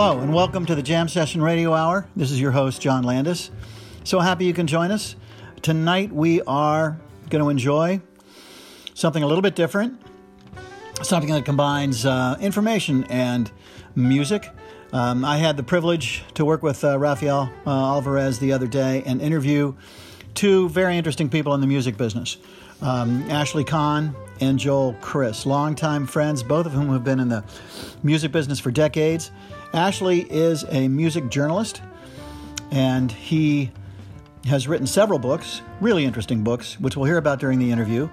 Hello, and welcome to the Jam Session Radio Hour. This is your host, John Landis. So happy you can join us. Tonight, we are going to enjoy something a little bit different, something that combines uh, information and music. Um, I had the privilege to work with uh, Rafael uh, Alvarez the other day and interview two very interesting people in the music business um, Ashley Kahn and Joel Chriss, longtime friends, both of whom have been in the music business for decades. Ashley is a music journalist, and he has written several books, really interesting books, which we'll hear about during the interview.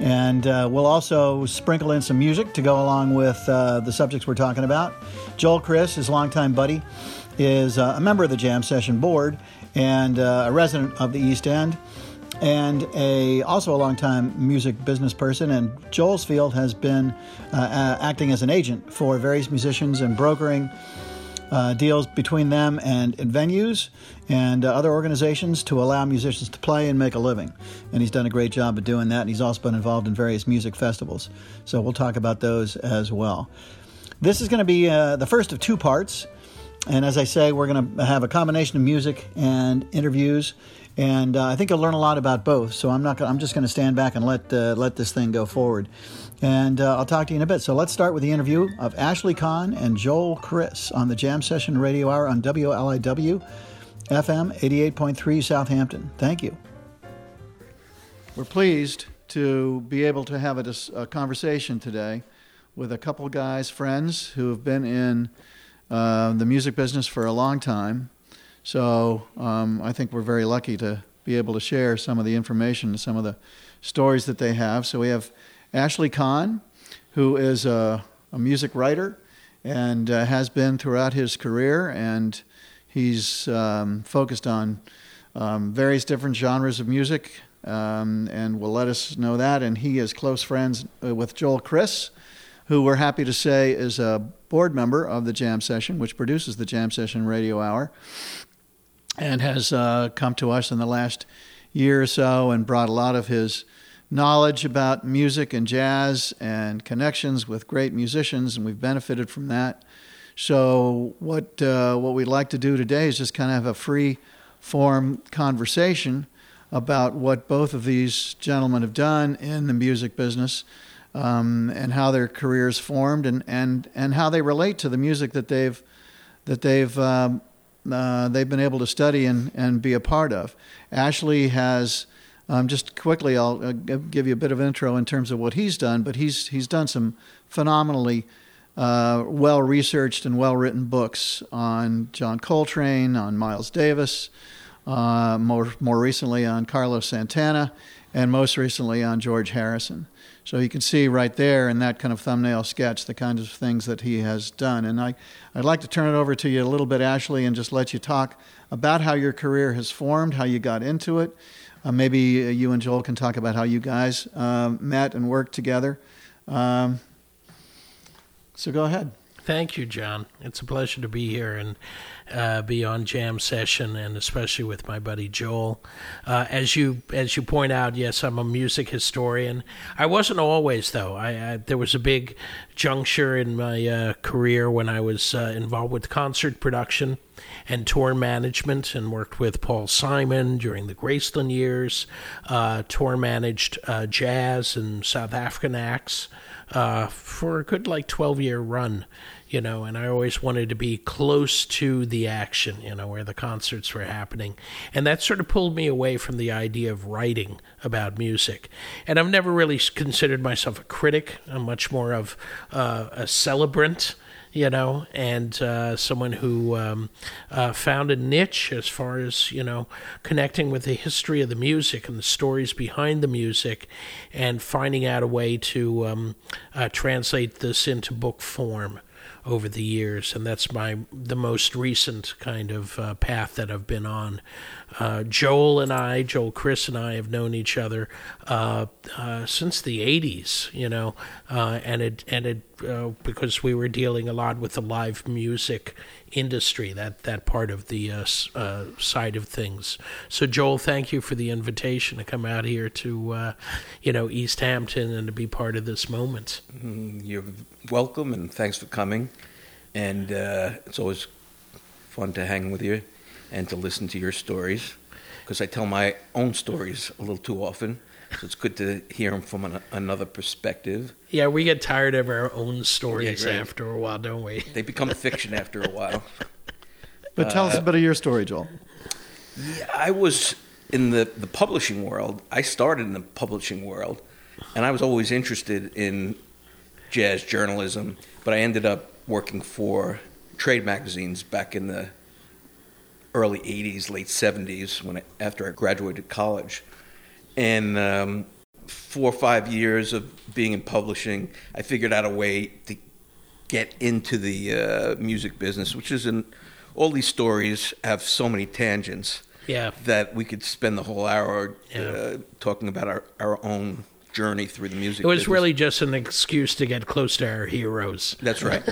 And uh, we'll also sprinkle in some music to go along with uh, the subjects we're talking about. Joel Chriss, his longtime buddy, is uh, a member of the Jam Session Board and uh, a resident of the East End and a also a longtime music business person. And Joel's field has been uh, uh, acting as an agent for various musicians and brokering uh, deals between them and venues and uh, other organizations to allow musicians to play and make a living. And he's done a great job of doing that. And he's also been involved in various music festivals. So we'll talk about those as well. This is going to be uh, the first of two parts. And as I say, we're going to have a combination of music and interviews and uh, I think you'll learn a lot about both. So I'm not. Gonna, I'm just going to stand back and let uh, let this thing go forward, and uh, I'll talk to you in a bit. So let's start with the interview of Ashley Kahn and Joel Chriss on the Jam Session Radio Hour on WLIW FM 88.3 Southampton. Thank you. We're pleased to be able to have a, a conversation today with a couple guys, friends who have been in uh, the music business for a long time so um, I think we're very lucky to be able to share some of the information, some of the stories that they have. So we have Ashley Kahn, who is a, a music writer and uh, has been throughout his career, and he's um, focused on um, various different genres of music, um, and will let us know that. And he is close friends uh, with Joel Chriss, who we're happy to say is a board member of the Jam Session, which produces the Jam Session Radio Hour and has uh, come to us in the last year or so and brought a lot of his knowledge about music and jazz and connections with great musicians, and we've benefited from that. So, what uh, what we'd like to do today is just kind of have a free form conversation about what both of these gentlemen have done in the music business um, and how their careers formed and, and, and how they relate to the music that they've that they've um, uh, they've been able to study and, and be a part of. Ashley has, um, just quickly, I'll uh, give you a bit of intro in terms of what he's done, but he's, he's done some phenomenally uh, well researched and well written books on John Coltrane, on Miles Davis, uh, more, more recently on Carlos Santana, and most recently on George Harrison. So you can see right there in that kind of thumbnail sketch the kinds of things that he has done. And I, I'd like to turn it over to you a little bit, Ashley, and just let you talk about how your career has formed, how you got into it. Uh, maybe you and Joel can talk about how you guys uh, met and worked together. Um, so go ahead. Thank you, John. It's a pleasure to be here and uh, be on Jam Session, and especially with my buddy Joel. Uh, as you as you point out, yes, I'm a music historian. I wasn't always though. I, I there was a big juncture in my uh, career when I was uh, involved with concert production and tour management, and worked with Paul Simon during the Graceland years. Uh, tour managed uh, jazz and South African acts for a good like 12 year run you know, and I always wanted to be close to the action, you know, where the concerts were happening. And that sort of pulled me away from the idea of writing about music. And I've never really considered myself a critic, I'm much more of uh, a celebrant. You know, and uh, someone who um, uh, found a niche as far as you know, connecting with the history of the music and the stories behind the music, and finding out a way to um, uh, translate this into book form over the years, and that's my the most recent kind of uh, path that I've been on. Uh, Joel and I, Joel Chriss and I, have known each other uh, uh since the '80s, you know, uh, and it and it uh, because we were dealing a lot with the live music industry, that that part of the uh, side of things. So, Joel, thank you for the invitation to come out here to, you know, East Hampton and to be part of this moment. Mm, you're welcome, and thanks for coming. and it's always fun to hang with you and to listen to your stories because I tell my own stories a little too often. So it's good to hear them from an, another perspective. Yeah, we get tired of our own stories Yeah, right. after a while, don't we? They become fiction after a while. But tell us Uh, a bit of your story, Joel. Yeah, I was in the, the publishing world. I started in the publishing world, and I was always interested in jazz journalism, but I ended up working for trade magazines back in the early 80s, late 70s, when I, after I graduated college. And um, four or five years of being in publishing, I figured out a way to get into the uh, music business, which is in all these stories have so many tangents Yeah. that we could spend the whole hour Yeah. uh, talking about our, our own journey through the music. It was business. really just an excuse to get close to our heroes. That's right.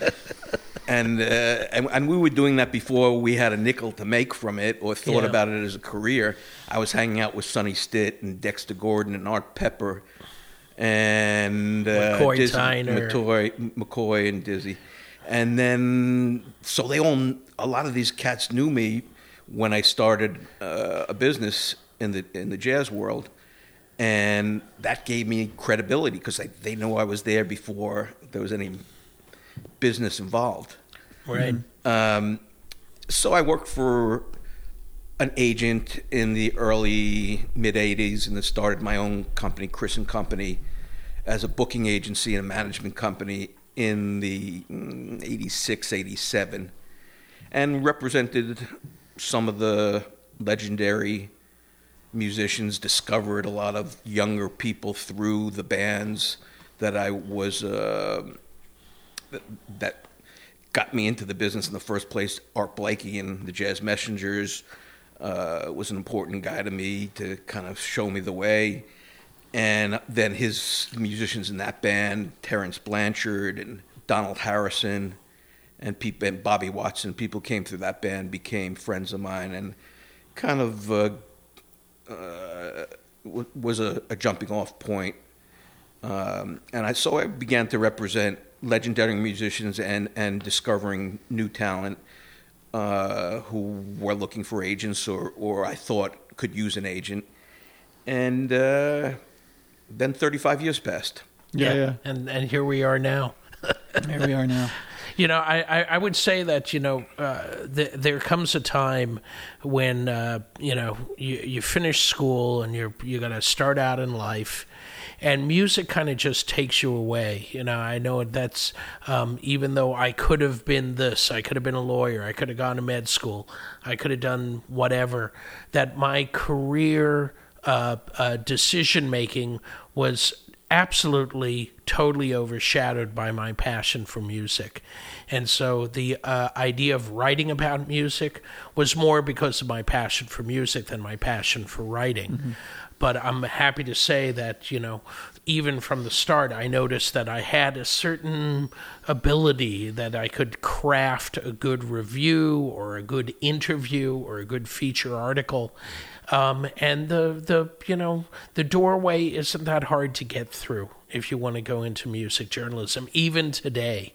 and, uh, and and we were doing that before we had a nickel to make from it or thought Yeah. about it as a career. I was hanging out with Sonny Stitt and Dexter Gordon and Art Pepper and uh, McCoy Dizzy- Tyner. McCoy, McCoy and Dizzy. And then, so they all, a lot of these cats knew me when I started uh, a business in the in the jazz world, and that gave me credibility because they, they know I was there before there was any business involved. Right. Um, so I worked for an agent in the early mid '80s, and then started my own company, Chriss and Company, as a booking agency and a management company in the mm, '86, '87, and represented some of the legendary musicians. Discovered a lot of younger people through the bands that I was. Uh, that, got me into the business in the first place. Art Blakey and the Jazz Messengers uh, was an important guy to me to kind of show me the way. And then his musicians in that band, Terence Blanchard and Donald Harrison and, and Bobby Watson, people came through that band, became friends of mine, and kind of uh, uh, was a, a jumping off point um, and I, so I began to represent legendary musicians and, and discovering new talent uh, who were looking for agents or, or I thought could use an agent. And uh, then 35 years passed. Yeah, yeah. And and here we are now. Here we are now. You know, I, I, I would say that, you know, uh, th- there comes a time when, uh, you know, you, you finish school and you're, you're going to start out in life and music kind of just takes you away. You know, I know that's, um, even though I could have been this, I could have been a lawyer, I could have gone to med school, I could have done whatever, that my career uh, uh, decision making was absolutely totally overshadowed by my passion for music. And so the uh, idea of writing about music was more because of my passion for music than my passion for writing but i'm happy to say that you know even from the start i noticed that i had a certain ability that i could craft a good review or a good interview or a good feature article. Um, and the the you know the doorway isn't that hard to get through if you want to go into music journalism even today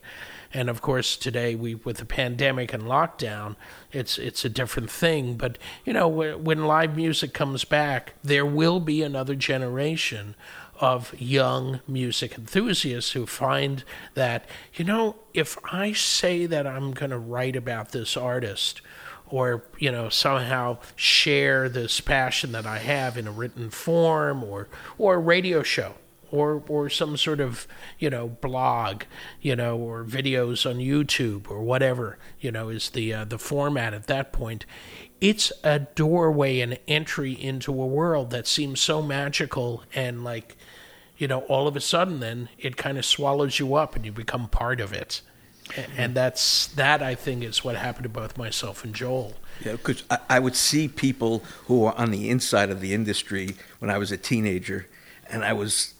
and of course today we with the pandemic and lockdown it's it's a different thing. But you know when live music comes back there will be another generation of young music enthusiasts who find that you know if i say that i'm going to write about this artist or you know somehow share this passion that I have in a written form or or a radio show or or some sort of you know blog you know or videos on YouTube or whatever you know is the uh, the format at that point. It's a doorway and entry into a world that seems so magical and like you know all of a sudden then it kind of swallows you up and you become part of it. And that's that I think is what happened to both myself and Joel. Yeah, because I, I would see people who were on the inside of the industry when I was a teenager, and I was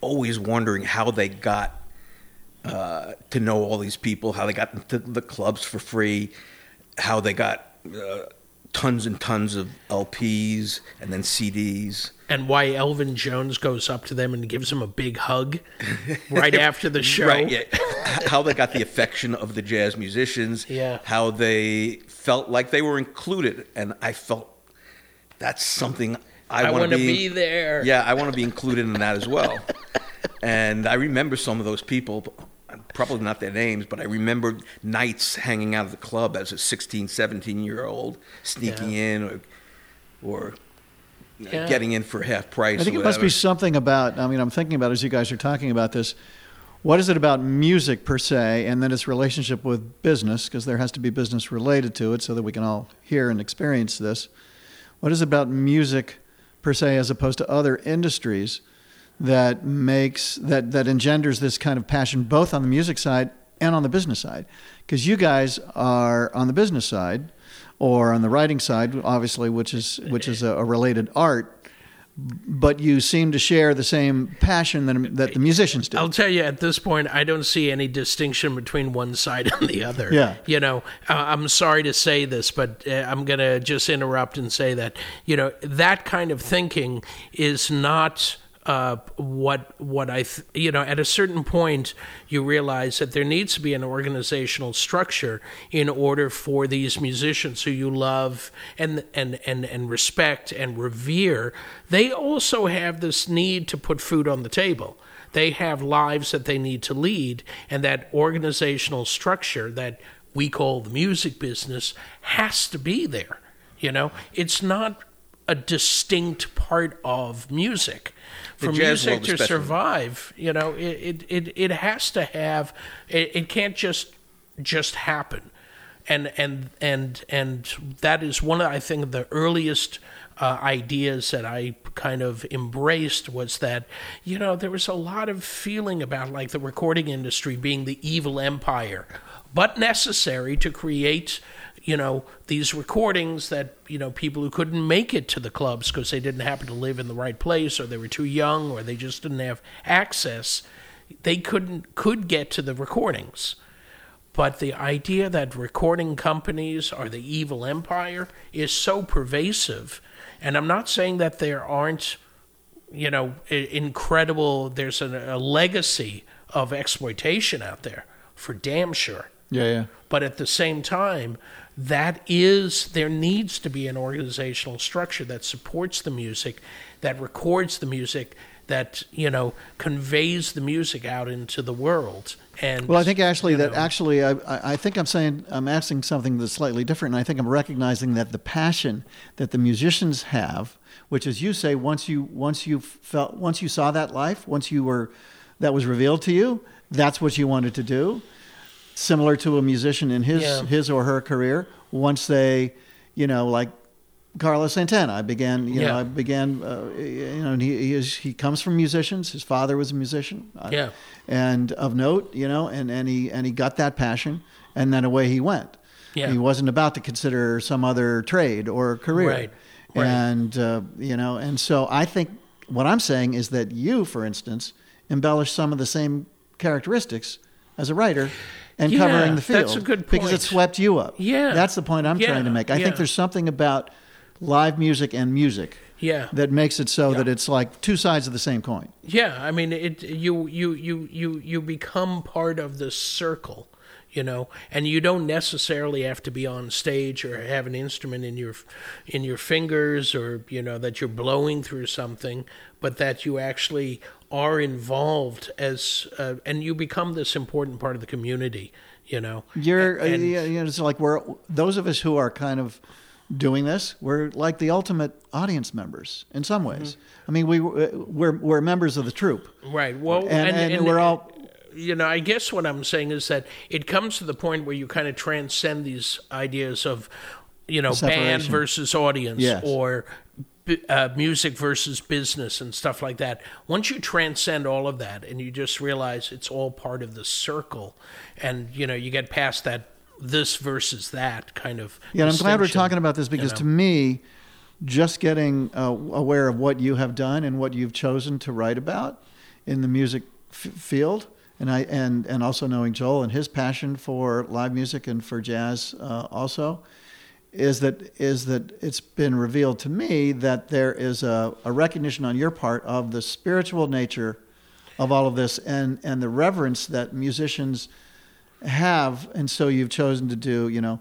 always wondering how they got uh, to know all these people, how they got into the clubs for free, how they got uh, tons and tons of LPs and then CDs. And why Elvin Jones goes up to them and gives them a big hug right after the show. Right, yeah. how they got the affection of the jazz musicians, Yeah. how they felt like they were included, and I felt that's something I, I want want to be there. Yeah, I want to be included in that as well. and I remember some of those people, probably not their names, but I remember nights hanging out at the club as a 16, 17 year old, sneaking in or, or Yeah. getting in for half price. I think or it must be something about. I mean, I'm thinking about as you guys are talking about this. What is it about music per se, and then its relationship with business? Because there has to be business related to it, so that we can all hear and experience this. What is it about music per se, as opposed to other industries, that makes that that engenders this kind of passion both on the music side and on the business side? Because you guys are on the business side, or on the writing side, obviously, which is which is a, a related art but you seem to share the same passion that, that the musicians do. I'll tell you at this point, I don't see any distinction between one side and the other. Yeah. You know, uh, I'm sorry to say this, but uh, I'm going to just interrupt and say that, you know, that kind of thinking is not. Uh, what what I th- you know at a certain point you realize that there needs to be an organizational structure in order for these musicians who you love and and and and respect and revere they also have this need to put food on the table they have lives that they need to lead, and that organizational structure that we call the music business has to be there. You know, it's not a distinct part of music. The For music to especially. survive, you know, it, it, it, it has to have it, it can't just just happen and and and and that is one of I think the earliest uh, ideas that I kind of embraced was that you know there was a lot of feeling about like the recording industry being the evil empire, but necessary to create you know these recordings that you know people who couldn't make it to the clubs because they didn't happen to live in the right place or they were too young or they just didn't have access they couldn't could get to the recordings but the idea that recording companies are the evil empire is so pervasive. And I'm not saying that there aren't, you know, incredible, there's a, a legacy of exploitation out there, for damn sure. yeah, yeah. But at the same time, that is, there needs to be an organizational structure that supports the music, that records the music, that, you know, conveys the music out into the world. And Well, I think actually that know, actually I, I I think I'm saying I'm asking something that's slightly different, and I think I'm recognizing that the passion that the musicians have, which as you say once you once you felt once you saw that life, once you were that was revealed to you, that's what you wanted to do. Similar to a musician in his Yeah. his or her career, once they, you know, like Carlos Santana. I began, you know, I began, uh, you know, and he he, is, he comes from musicians. His father was a musician. I- Yeah. and of note, you know, and, and he and he got that passion, and then away he went. Yeah. He wasn't about to consider some other trade or career, Right. Right. and uh, you know, and so I think what I'm saying is that you, for instance, embellish some of the same characteristics as a writer. And Yeah, covering the field that's a good because it swept you up. Yeah. that's the point I'm Yeah, trying to make. I yeah. think there's something about live music and music Yeah. that makes it so Yeah. that it's like two sides of the same coin. Yeah, I mean, it. You you you you you become part of the circle, you know, and you don't necessarily have to be on stage or have an instrument in your in your fingers or you know that you're blowing through something, but that you actually are involved as uh, and you become this important part of the community, you know. You're, uh, And- you know, it's like we're those of us who are kind of doing this. We're like the ultimate audience members in some ways. I mean, we we're we're members of the troupe, Right. Well, and, and, we're all you know, I guess what I'm saying is that it comes to the point where you kind of transcend these ideas of, you know, band versus audience Yes. or uh, music versus business and stuff like that. Once you transcend all of that and you just realize it's all part of the circle, and you know, you get past that this versus that kind of. Yeah, I'm glad we're talking about this because you to me, just getting uh, aware of what you have done and what you've chosen to write about in the music f- field, and I and and also knowing Joel and his passion for live music and for jazz uh, also, is that is that it's been revealed to me that there is a, a recognition on your part of the spiritual nature of all of this and and the reverence that musicians have. And so you've chosen to do you know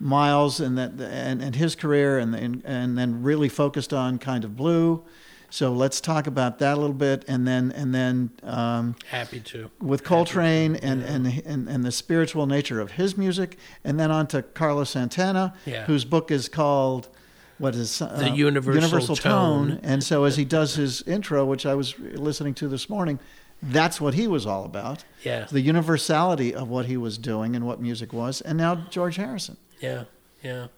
miles and that and, and his career and, and and then really focused on kind of blue so let's talk about that a little bit and then and then um, Happy to. with Coltrane and, and, and and the spiritual nature of his music, and then on to Carlos Santana, Yeah. whose book is called what is uh, The Universal Tone. And so as he does his intro, which I was listening to this morning, that's what he was all about. Yeah. The universality of what he was doing and what music was, and now George Harrison. Yeah, yeah.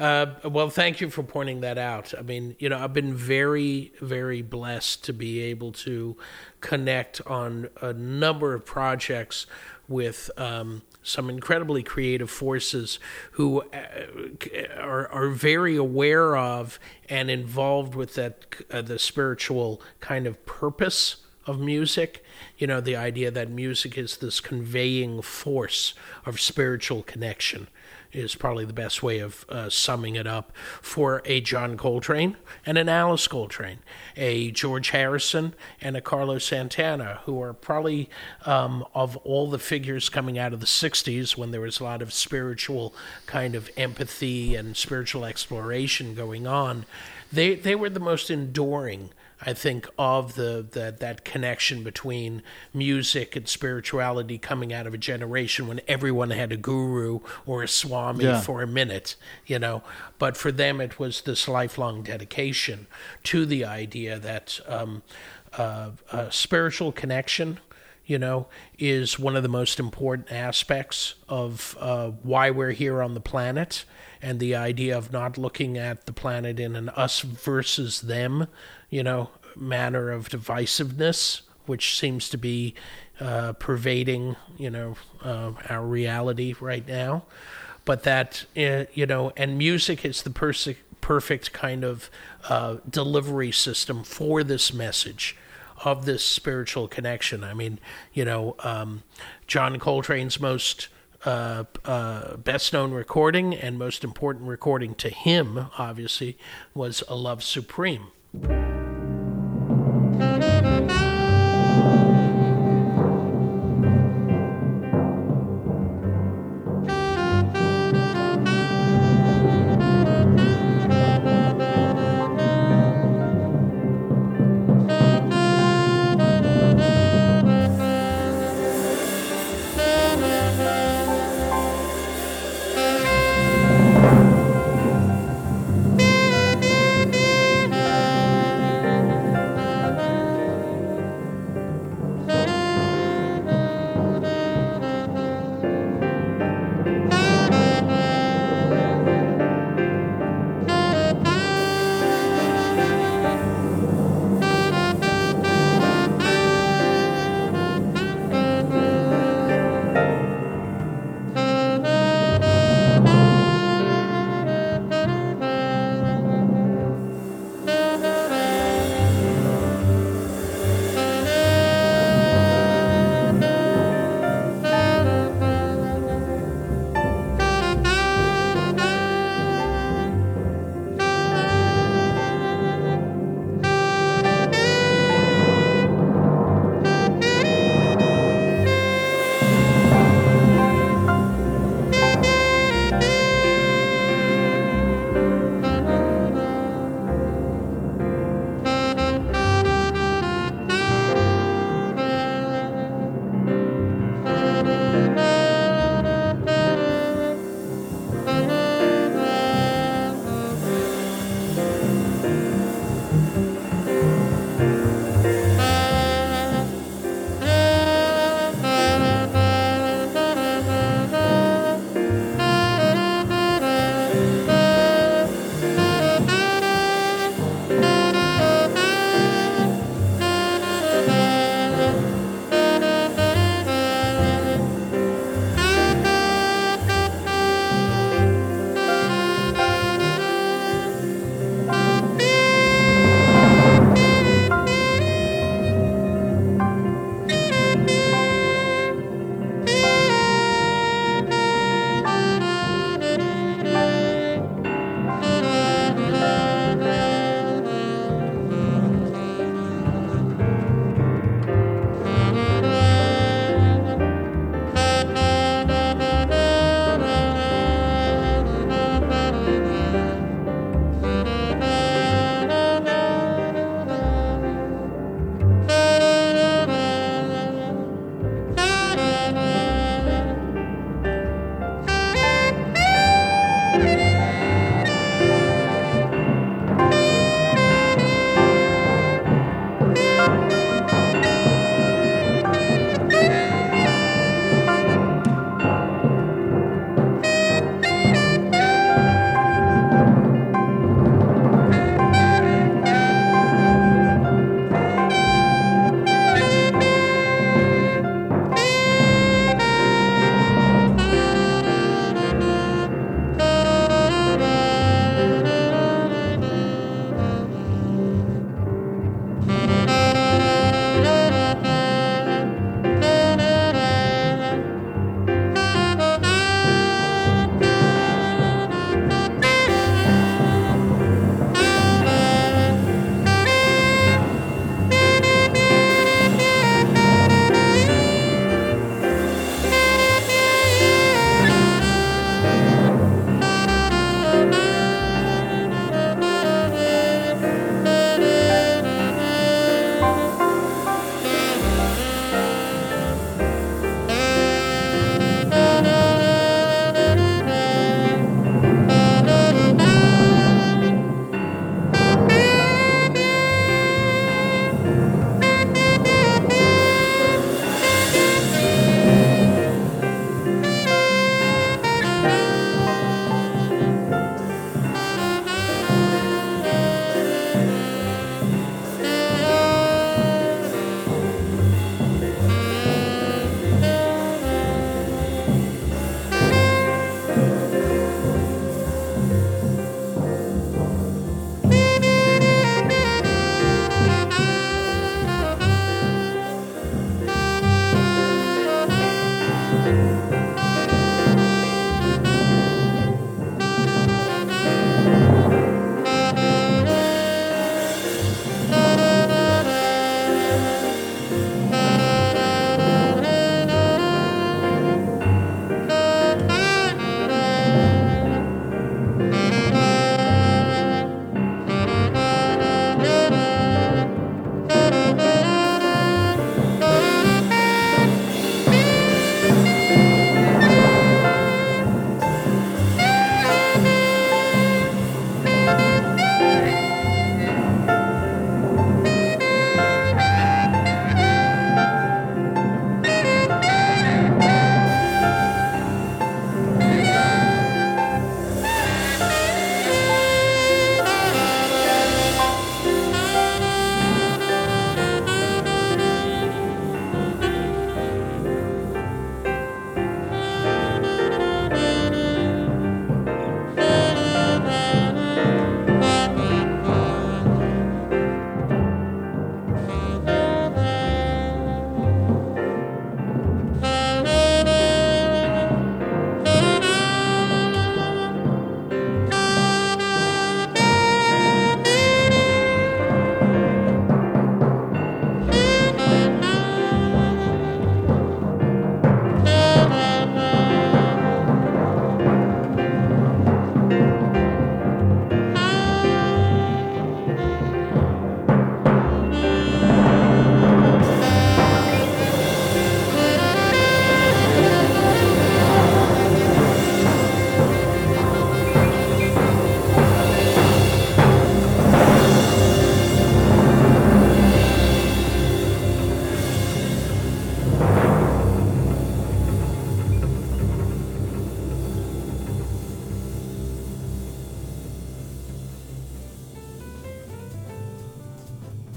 Uh, well, thank you for pointing that out. I mean, you know, I've been very, very blessed to be able to connect on a number of projects with um, some incredibly creative forces who uh, are, are very aware of and involved with that uh, the spiritual kind of purpose of music. You know, the idea that music is this conveying force of spiritual connection is probably the best way of uh, summing it up for a John Coltrane and an Alice Coltrane, a George Harrison and a Carlos Santana, who are probably um, of all the figures coming out of the 60s when there was a lot of spiritual kind of empathy and spiritual exploration going on. They, they were the most enduring I think of the, the that connection between music and spirituality coming out of a generation when everyone had a guru or a swami Yeah. for a minute, you know. But for them, it was this lifelong dedication to the idea that um, uh, uh, spiritual connection, you know, is one of the most important aspects of uh, why we're here on the planet. And the idea of not looking at the planet in an us versus them, you know, manner of divisiveness, which seems to be uh, pervading, you know, uh, our reality right now. But that, uh, you know, and music is the perse- perfect kind of uh, delivery system for this message of this spiritual connection. I mean, you know, um, John Coltrane's most uh, uh, best known recording and most important recording to him, obviously, was A Love Supreme.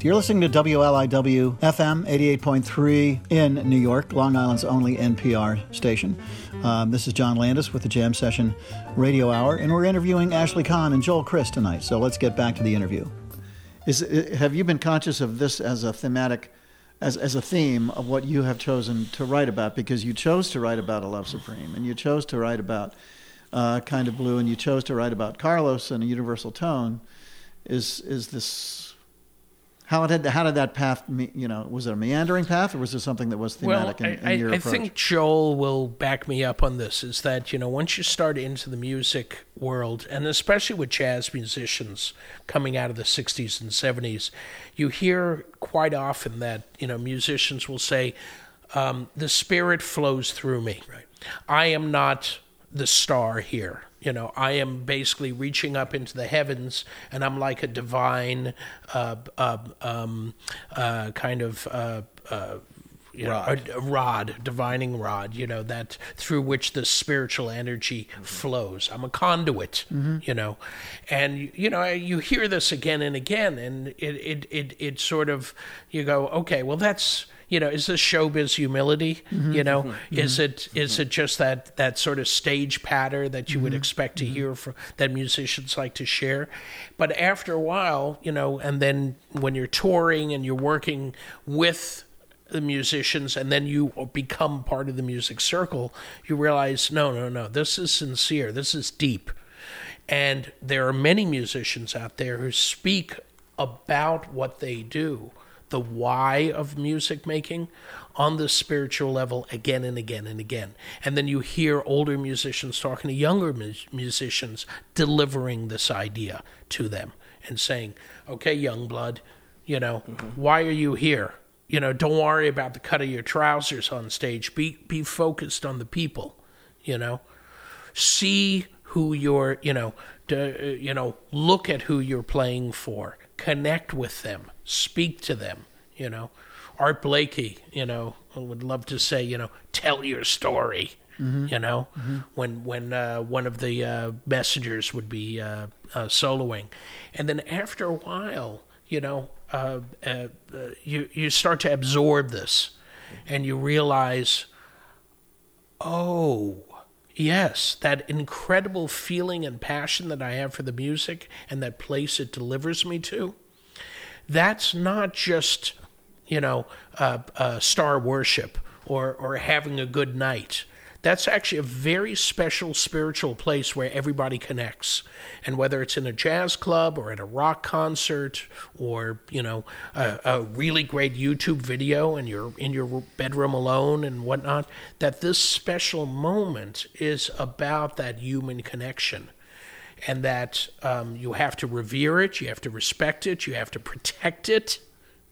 You're listening to WLIW FM 88.3 in New York, Long Island's only NPR station. Um, this is John Landis with the Jam Session Radio Hour, and we're interviewing Ashley Kahn and Joel Chriss tonight. So let's get back to the interview. Is have you been conscious of this as a thematic, as as a theme of what you have chosen to write about? Because you chose to write about a love supreme, and you chose to write about uh, kind of blue, and you chose to write about Carlos and a universal tone. Is is this how did how did that path? You know, was it a meandering path, or was it something that was thematic well, in, in I, your I approach? think Joel will back me up on this. Is that you know once you start into the music world, and especially with jazz musicians coming out of the '60s and '70s, you hear quite often that you know musicians will say, um, "The spirit flows through me. Right. I am not the star here." You know i am basically reaching up into the heavens and i'm like a divine uh, uh, um, uh, kind of uh, uh, you rod. know, a, a, rod, divining rod, you know, that through which the spiritual energy mm-hmm. flows. I'm a conduit, mm-hmm. you know, and you know, you hear this again and again, and it, it, it, it sort of, you go, okay, well, that's you know, is this showbiz humility? Mm-hmm. You know, mm-hmm. is it is it just that that sort of stage patter that you mm-hmm. would expect to mm-hmm. hear from that musicians like to share? But after a while, you know, and then when you're touring and you're working with the musicians and then you become part of the music circle, you realize, no, no, no, this is sincere, this is deep. And there are many musicians out there who speak about what they do the why of music making on the spiritual level again and again and again. And then you hear older musicians talking to younger mu- musicians delivering this idea to them and saying, okay, young blood, you know, mm-hmm. why are you here? You know, don't worry about the cut of your trousers on stage. Be be focused on the people, you know. See who you're, you know, to, you know, look at who you're playing for connect with them, speak to them, you know. Art Blakey, you know, would love to say, you know, tell your story. Mm-hmm. You know, mm-hmm. when when uh, one of the uh, messengers would be uh, uh soloing, and then after a while, you know, uh, uh, you you start to absorb this, and you realize, oh, Yes, that incredible feeling and passion that I have for the music and that place it delivers me to. That's not just, you know, uh, uh, star worship or, or having a good night that's actually a very special spiritual place where everybody connects. And whether it's in a jazz club or at a rock concert or, you know, a, a really great YouTube video and you're in your bedroom alone and whatnot, that this special moment is about that human connection and that um, you have to revere it, you have to respect it, you have to protect it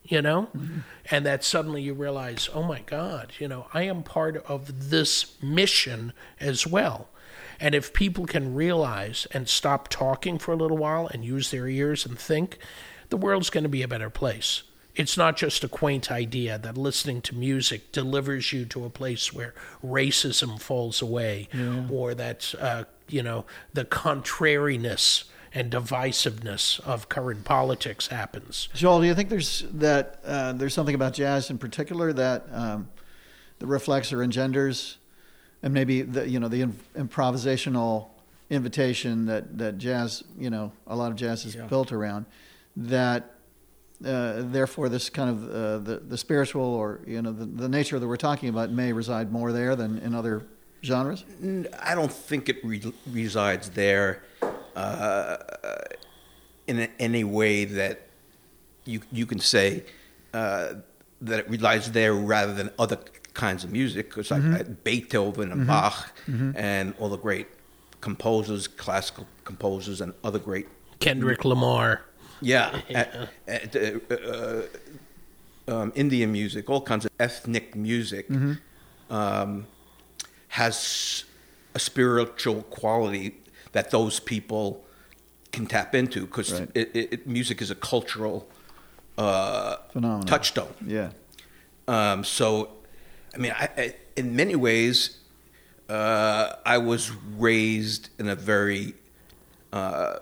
you know? Mm-hmm. And that suddenly you realize, oh my God, you know, I am part of this mission as well. And if people can realize and stop talking for a little while and use their ears and think, the world's going to be a better place. It's not just a quaint idea that listening to music delivers you to a place where racism falls away yeah. or that, uh, you know, the contrariness and divisiveness of current politics happens. Joel, do you think there's that uh, there's something about jazz in particular that um, that reflects or engenders, and maybe the you know the improvisational invitation that that jazz you know a lot of jazz is yeah. built around that. Uh, therefore, this kind of uh, the the spiritual or you know the, the nature that we're talking about may reside more there than in other genres. I don't think it re- resides there uh, in any way that you you can say uh, that it relies there rather than other kinds of music because mm-hmm. like Beethoven and mm-hmm. Bach mm-hmm. and all the great composers, classical composers, and other great Kendrick Lamar. Yeah, yeah. At, at, uh, uh, um, Indian music, all kinds of ethnic music, mm-hmm. um, has a spiritual quality that those people can tap into because right. it, it, music is a cultural uh, phenomenon touchstone. Yeah. Um, so, I mean, I, I, in many ways, uh, I was raised in a very uh,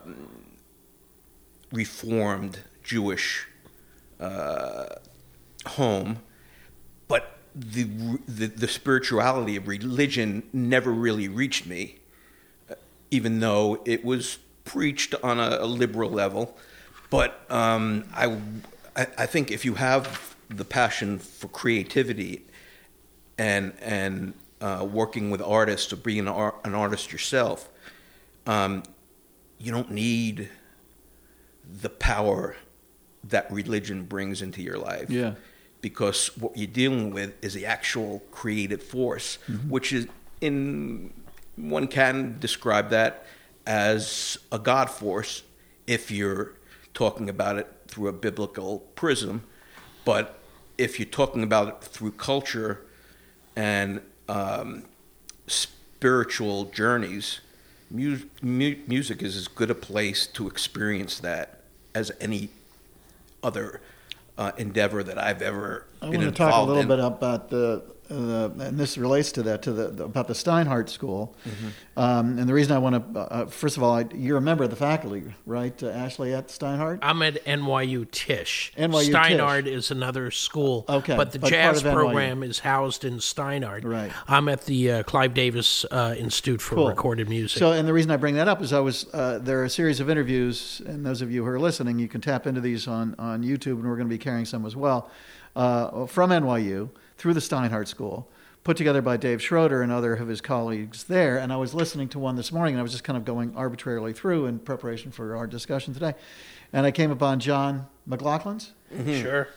reformed Jewish uh, home, but the, the the spirituality of religion never really reached me, even though it was preached on a, a liberal level. But um, I, I think if you have the passion for creativity and and uh, working with artists or being an, art, an artist yourself, um, you don't need the power that religion brings into your life. Yeah. Because what you're dealing with is the actual creative force, which is in one can describe that as a God force if you're talking about it through a biblical prism. But if you're talking about it through culture and um, spiritual journeys, mu- mu- music is as good a place to experience that as any other uh, endeavor that I've ever I been want to talk a involved little in. bit about the, uh, and this relates to that, to the, the about the Steinhardt School. Mm-hmm. Um, and the reason I want to, uh, first of all, I, you're a member of the faculty, right, uh, Ashley, at Steinhardt? I'm at NYU Tisch. NYU Steinhardt is another school. Okay, But the but jazz of NYU. program is housed in Steinhardt. Right. I'm at the uh, Clive Davis uh, Institute for Cool. Recorded Music. So, and the reason I bring that up is I was uh, there are a series of interviews, and those of you who are listening, you can tap into these on on YouTube, and we're going to be carrying some as well uh, from NYU through the Steinhardt School, put together by Dave Schroeder and other of his colleagues there. And I was listening to one this morning, and I was just kind of going arbitrarily through in preparation for our discussion today, and I came upon John McLaughlin's Sure.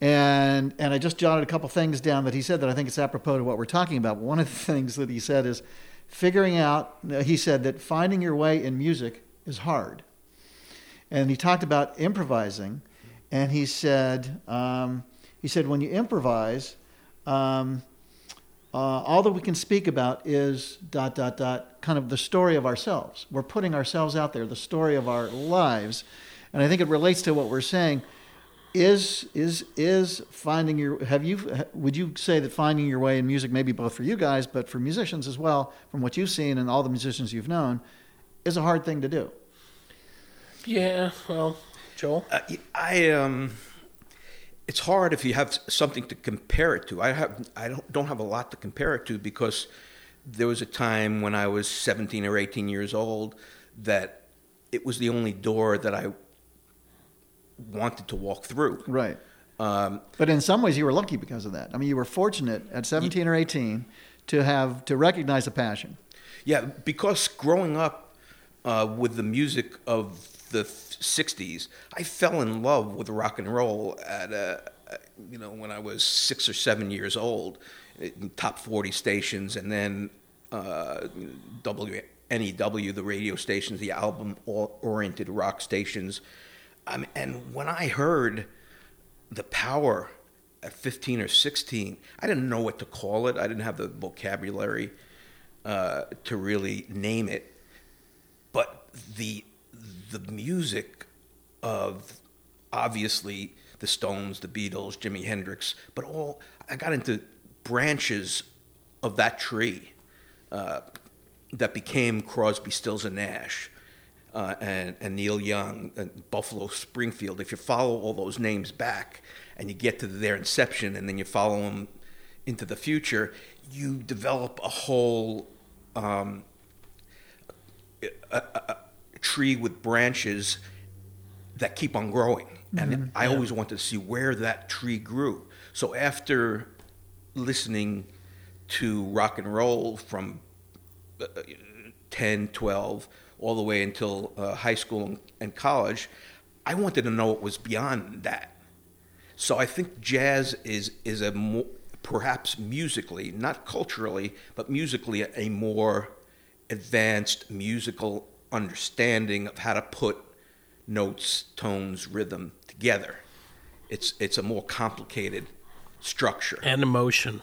and and I just jotted a couple things down that he said that I think it's apropos to what we're talking about. One of the things that he said is figuring out. He said that finding your way in music is hard, and he talked about improvising, and he said um, he said when you improvise. Um, uh, all that we can speak about is dot dot dot kind of the story of ourselves. We're putting ourselves out there, the story of our lives, and I think it relates to what we're saying is is is finding your have you would you say that finding your way in music maybe both for you guys but for musicians as well from what you've seen and all the musicians you've known is a hard thing to do Yeah. Well, Joel. Uh, I um, it's hard if you have something to compare it to. I have I don't don't have a lot to compare it to because there was a time when I was 17 or 18 years old that it was the only door that I wanted to walk through. right Um, but in some ways you were lucky because of that i mean you were fortunate at 17 or 18 to have to recognize a passion Yeah, because growing up uh, with the music of the '60s, I fell in love with rock and roll at uh, you know when I was six or seven years old, top 40 stations, and then uh, WNEW, the radio stations, the album-oriented rock stations. Um, and when I heard the power at 15 or 16, I didn't know what to call it. I didn't have the vocabulary uh, to really name it. But the the music of obviously the Stones, the Beatles, Jimi Hendrix, but all I got into branches of that tree uh, that became Crosby, Stills and Nash. Uh, and, and Neil Young and Buffalo Springfield. If you follow all those names back and you get to their inception and then you follow them into the future, you develop a whole um, a, tree with branches that keep on growing. And I always wanted to see where that tree grew. So after listening to rock and roll from uh, 10, 12, all the way until uh, high school and, and college, I wanted to know what was beyond that. So I think jazz is is a more, perhaps musically, not culturally, but musically a more advanced musical understanding of how to put notes, tones, rhythm together. It's it's a more complicated structure, And emotion.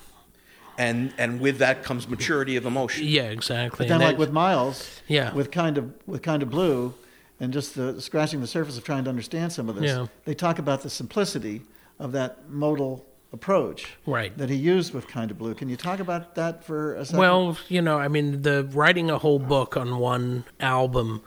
and and with that comes maturity of emotion. Yeah, exactly. but then And like with miles Yeah. with kind of with kind of blue and just the scratching the surface of trying to understand some of this Yeah. they talk about the simplicity of that modal approach Right. that he used with Kind of Blue. Can you talk about that for a second? Well, you know, I mean, the writing a whole book on one album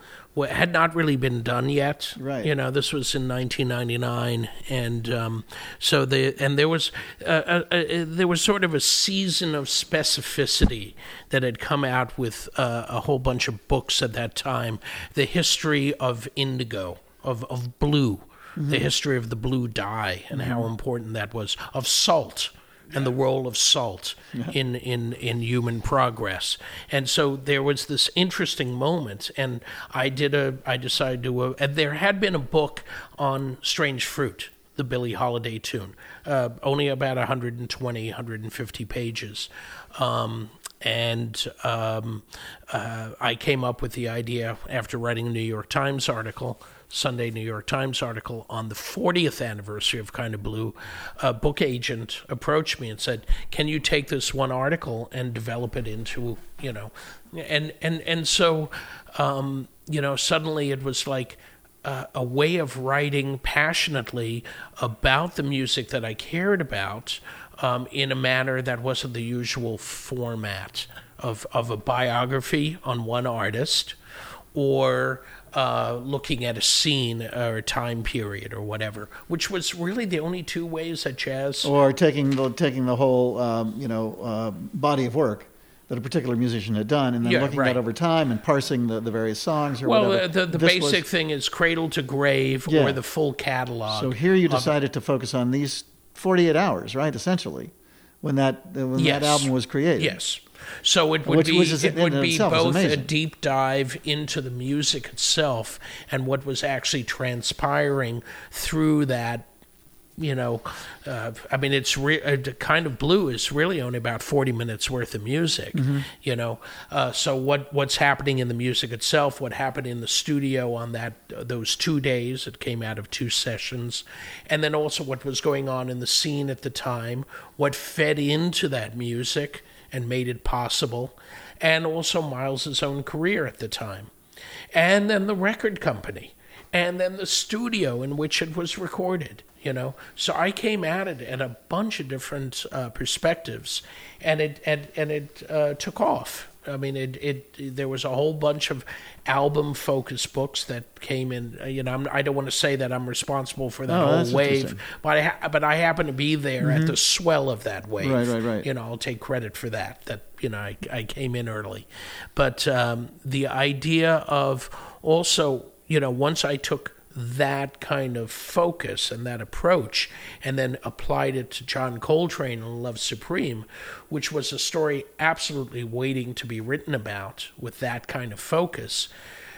had not really been done yet. Right. You know, this was in 1999, and um, so the and there was uh, uh, uh, there was sort of a season of specificity that had come out with uh, a whole bunch of books at that time. The history of indigo, of of blue, the history of the blue dye, and how important that was. Of salt and the role of salt in, in, in human progress. And so there was this interesting moment, and I did a I decided to. Uh, and there had been a book on strange fruit, the Billie Holiday tune, uh, only about 120, 150 pages. Um, and um, uh, I came up with the idea after writing a New York Times article Sunday New York Times article on the 40th anniversary of Kind of Blue, a book agent approached me and said, "Can you take this one article and develop it into, you know?" And and and so, um, you know, suddenly it was like a way of writing passionately about the music that I cared about um, in a manner that wasn't the usual format of of a biography on one artist or uh, looking at a scene or a time period or whatever, which was really the only two ways that jazz. or taking the taking the whole um, you know uh, body of work that a particular musician had done, and then Yeah, looking right. at over time and parsing the, the various songs or well, whatever. the, the This was- basic thing is cradle to grave Yeah. or the full catalog. so here you decided to focus on these 48 hours, right? Essentially, when that when Yes. that album was created. Yes. So it would Which- be it would be both a deep dive into the music itself and what was actually transpiring through that. You know, uh, I mean, it's re- uh, kind of blue is really only about forty minutes worth of music. Mm-hmm. You know, uh, so what what's happening in the music itself? What happened in the studio on that uh, those two days? It came out of two sessions, and then also what was going on in the scene at the time. What fed into that music and made it possible, and also Miles's own career at the time, and then the record company, and then the studio in which it was recorded. You know, so I came at it at a bunch of different uh, perspectives, and it and and it uh, took off. I mean, it, it there was a whole bunch of album focused books that came in. uh, You know, I'm, I don't want to say that I'm responsible for that Oh, whole wave, but I ha- but I happen to be there at the swell of that wave. Right, right, right. You know, I'll take credit for that. That you know, I, I came in early, but um, the idea of also, you know, once I took that kind of focus and that approach, and then applied it to John Coltrane and Love Supreme, which was a story absolutely waiting to be written about with that kind of focus.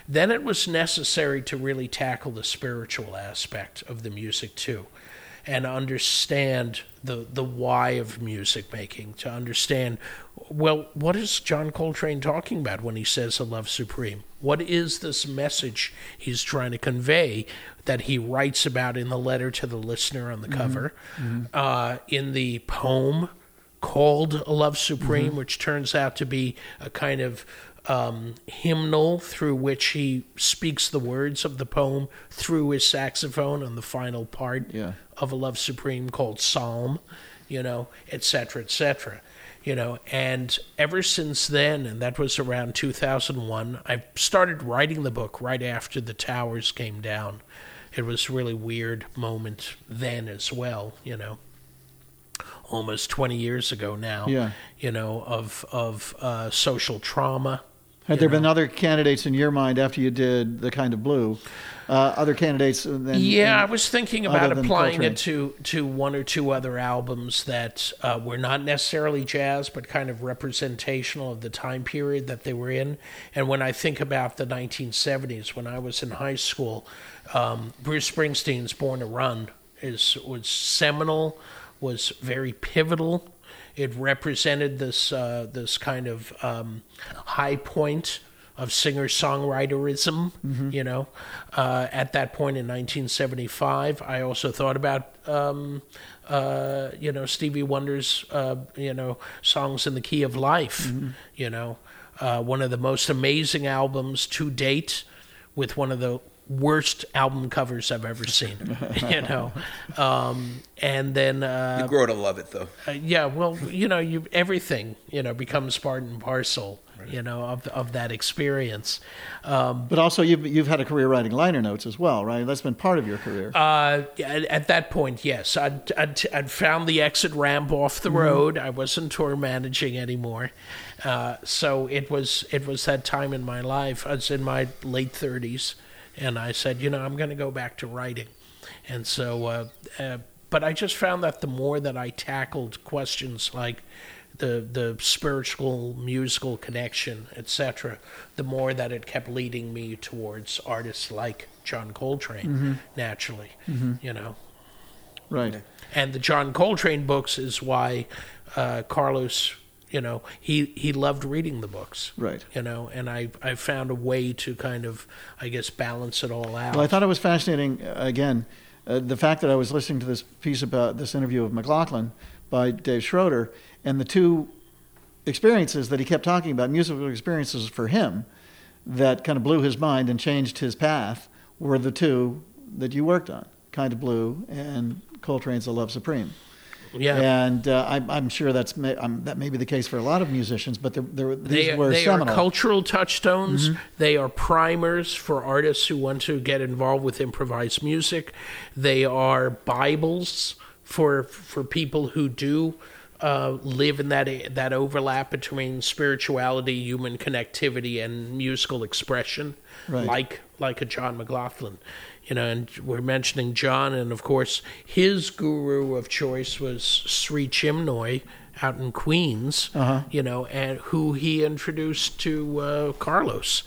Then it was necessary to really tackle the spiritual aspect of the music too and understand the the why of music making to understand well what is John Coltrane talking about when he says a love supreme? What is this message he's trying to convey that he writes about in the letter to the listener on the mm-hmm. cover? Mm-hmm. Uh, in the poem called a love supreme mm-hmm. which turns out to be a kind of um, hymnal through which he speaks the words of the poem through his saxophone on the final part Yeah. of a love supreme called psalm you know etc cetera et cetera you know and ever since then and that was around 2001 i started writing the book right after the towers came down it was a really weird moment then as well you know almost 20 years ago now Yeah. you know of of uh, social trauma Had there know. been other candidates in your mind after you did the kind of blue? Uh, other candidates? Than, yeah, I was thinking about applying it to to one or two other albums that uh, were not necessarily jazz, but kind of representational of the time period that they were in. And when I think about the 1970s, when I was in high school, um, Bruce Springsteen's "Born to Run" is was seminal, was very pivotal. It represented this uh, this kind of um, high point of singer songwriterism. You know, uh, at that point in 1975, I also thought about um, uh, you know Stevie Wonder's uh, you know songs in the key of life. You know, uh, one of the most amazing albums to date, with one of the worst album covers I've ever seen. you know, um, and then uh, You grow to love it, though. uh, yeah, well, you know, you everything you know becomes part and parcel. You know of of that experience. Um, But also, you've you've had a career writing liner notes as well, right? That's been part of your career. Uh, at, at that point, yes, I'd, I'd, I'd found the exit ramp off the road. I wasn't tour managing anymore, uh, so it was it was that time in my life. I was in my late thirties, and I said, you know, I'm going to go back to writing, and so. Uh, uh, but I just found that the more that I tackled questions like the the spiritual musical connection, etc., the more that it kept leading me towards artists like John Coltrane, naturally, you know. right. And the John Coltrane books is why uh, Carlos, you know, he he loved reading the books, Right. You know, and I I found a way to kind of, I guess, balance it all out. Well, I thought it was fascinating. uh, Again, uh, the fact that I was listening to this piece about this interview of McLaughlin by Dave Schroeder, and the two experiences that he kept talking about, musical experiences for him, that kind of blew his mind and changed his path, were the two that you worked on, Kind of Blue and Coltrane's "The Love Supreme." Yeah. And uh, I'm, I'm sure that's may, um, that may be the case for a lot of musicians, but there, there, these They, were they are cultural touchstones. They are primers for artists who want to get involved with improvised music. They are Bibles for for people who do uh, live in that that overlap between spirituality, human connectivity, and musical expression, Right. like like a John McLaughlin. You know, and we're mentioning John, and of course, his guru of choice was Sri Chinmoy out in Queens. Uh-huh. You know, and who he introduced to uh, Carlos,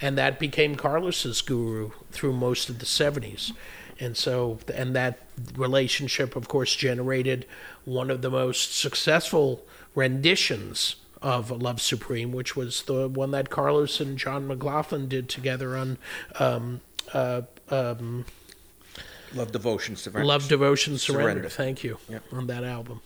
and that became Carlos's guru through most of the '70s. And so, and that relationship, of course, generated one of the most successful renditions of Love Supreme, which was the one that Carlos and John McLaughlin did together on um, uh, um, Love devotion, surrender. Love, Devotion, Surrender. Surrender. Thank you Yep. on that album.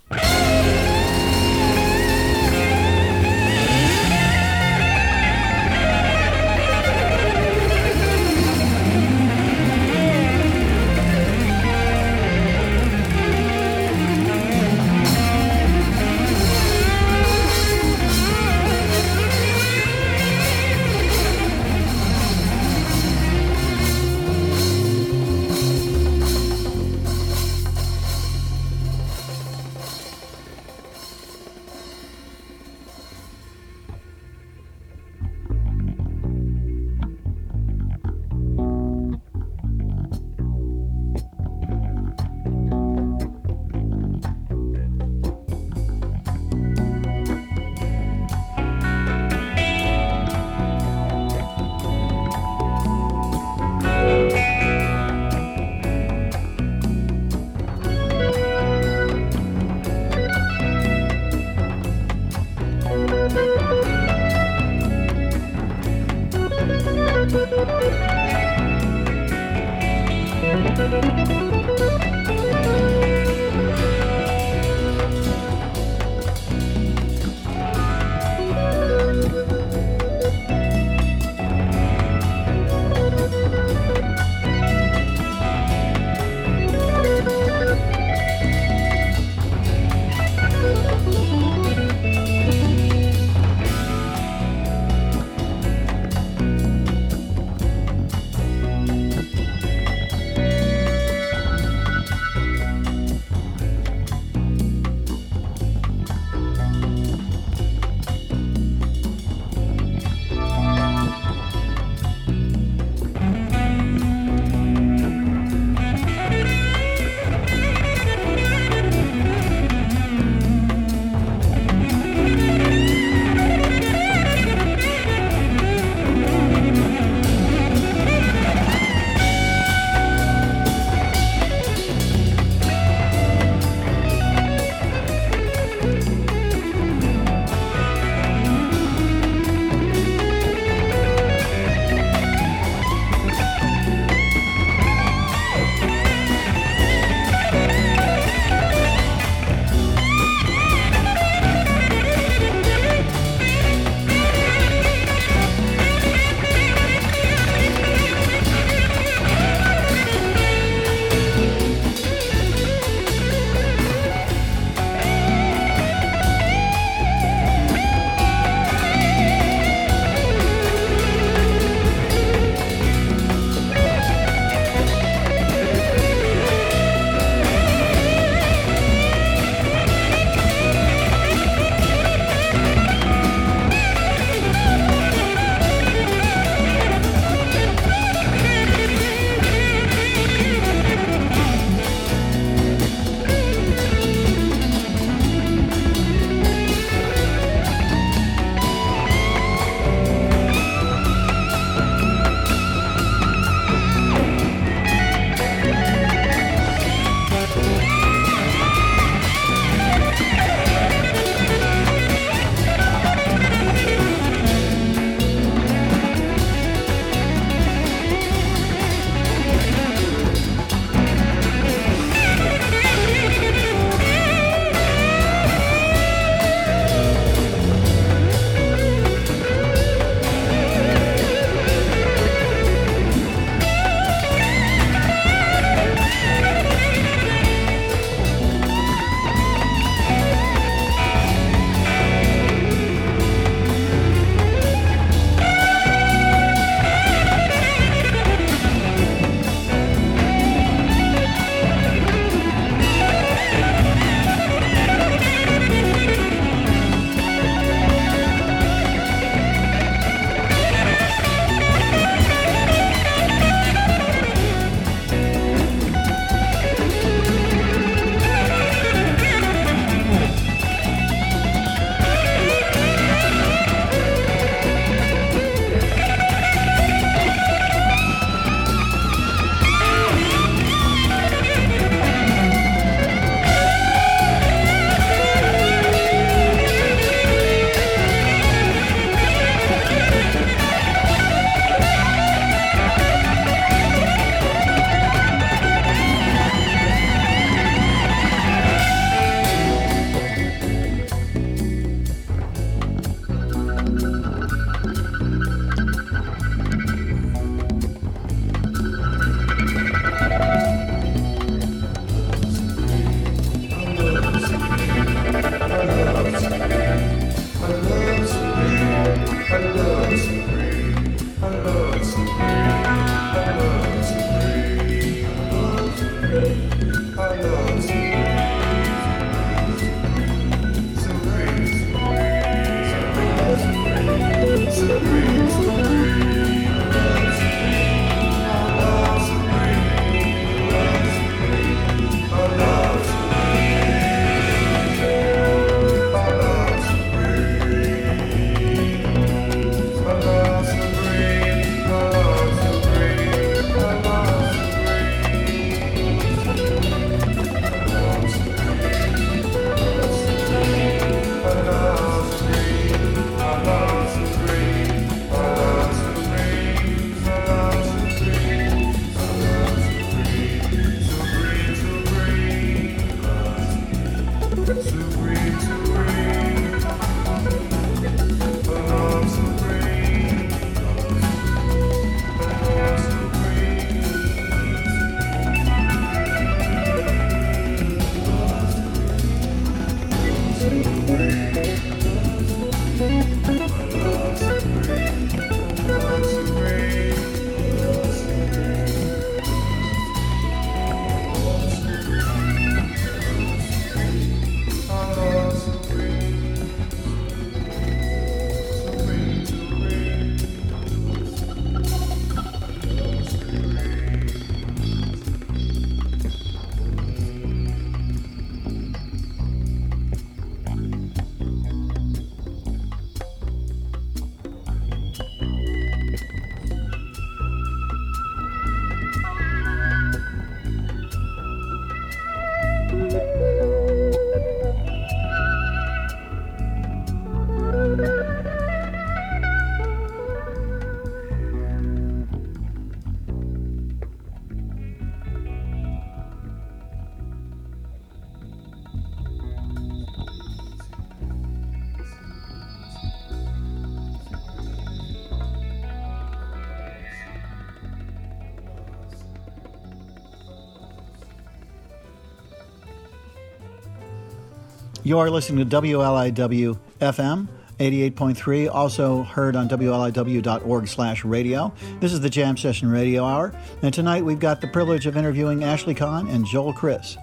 You're listening to WLIW FM 88.3, also heard on WLIW.org slash radio. This is the Jam Session Radio Hour, and tonight we've got the privilege of interviewing Ashley Kahn and Joel Chriss.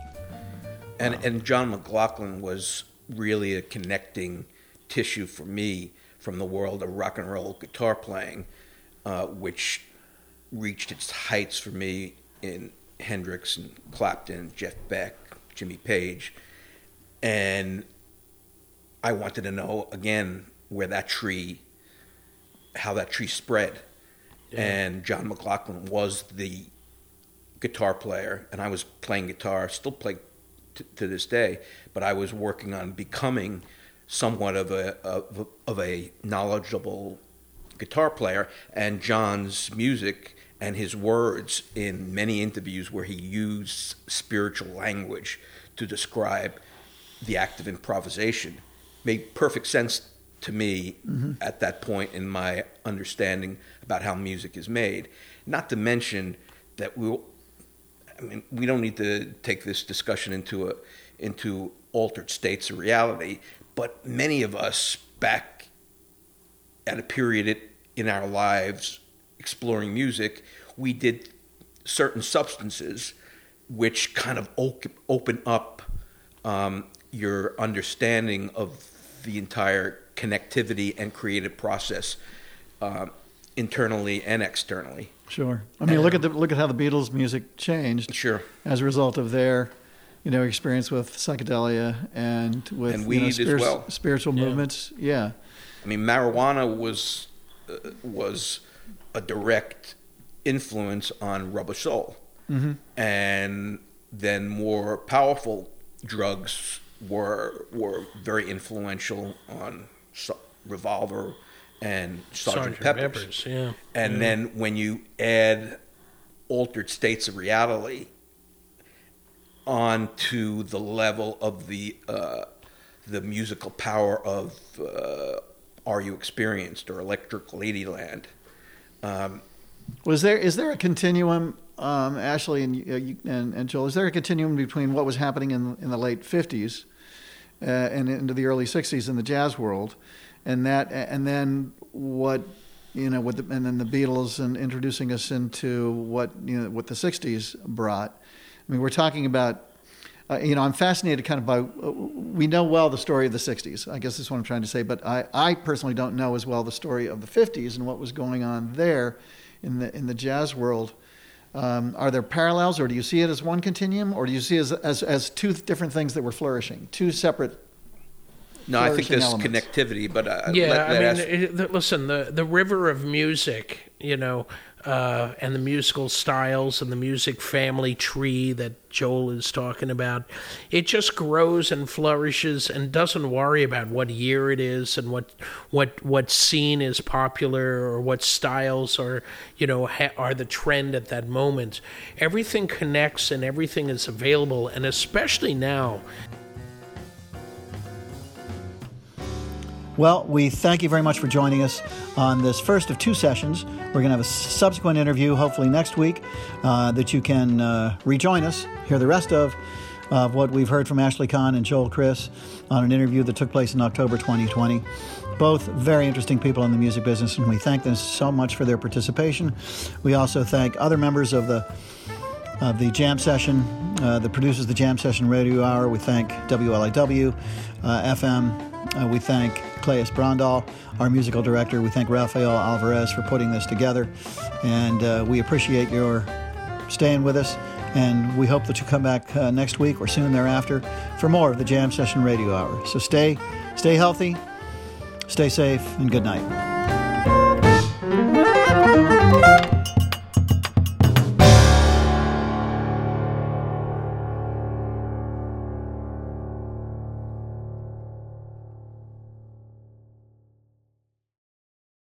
And, and John McLaughlin was really a connecting tissue for me from the world of rock and roll guitar playing, uh, which reached its heights for me in Hendrix and Clapton, Jeff Beck, Jimmy Page. And I wanted to know again where that tree, how that tree spread. Yeah. And John McLaughlin was the guitar player, and I was playing guitar, still play t- to this day, but I was working on becoming somewhat of a, of a, of a knowledgeable guitar player. And John's music and his words in many interviews where he used spiritual language to describe the act of improvisation made perfect sense to me mm-hmm. at that point in my understanding about how music is made. Not to mention that we, I mean, we don't need to take this discussion into a into altered states of reality, but many of us back at a period in our lives exploring music, we did certain substances which kind of open up um, your understanding of the entire connectivity and creative process uh, internally and externally. Sure. I mean, look at the look at how the Beatles' music changed. Sure. As a result of their, you know, experience with psychedelia and with and weed you know, as well. spiritual yeah. movements. Yeah. I mean, marijuana was uh, was a direct influence on Rubber Soul, mm-hmm. and then more powerful drugs were were very influential on Revolver and Sergeant, Pepper's. Peppers. Yeah. And yeah. then when you add altered states of reality onto the level of the uh, the musical power of uh, Are You Experienced or Electric Ladyland. Um, was there is there a continuum um, Ashley and, uh, and, and Joel, is there a continuum between what was happening in in the late '50s uh, and into the early '60s in the jazz world, and that and then what you know, the, and then the Beatles and introducing us into what you know what the '60s brought. I mean, we're talking about. Uh, you know, I'm fascinated kind of by. Uh, we know well the story of the '60s. I guess that's what I'm trying to say. But I, I personally don't know as well the story of the '50s and what was going on there in the in the jazz world. Um, are there parallels, or do you see it as one continuum, or do you see it as, as, as two different things that were flourishing, two separate? No, I think there's elements? connectivity, but uh, yeah, let, let I mean, it, listen, the the river of music, you know, uh, and the musical styles and the music family tree that Joel is talking about. It just grows and flourishes and doesn't worry about what year it is and what what what scene is popular or what styles are you know ha- are the trend at that moment. Everything connects and everything is available, and especially now Well, we thank you very much for joining us on this first of two sessions. We're going to have a subsequent interview, hopefully next week, uh, that you can uh, rejoin us, hear the rest of, of what we've heard from Ashley Kahn and Joel Chriss on an interview that took place in October 2020. Both very interesting people in the music business, and we thank them so much for their participation. We also thank other members of the of the jam session, uh, the producers of the jam session radio hour. We thank WLIW, uh, FM. Uh, we thank Claes Brondal, our musical director. We thank Rafael Alvarez for putting this together. And uh, we appreciate your staying with us. And we hope that you come back uh, next week or soon thereafter for more of the Jam Session Radio Hour. So stay, stay healthy, stay safe, and good night.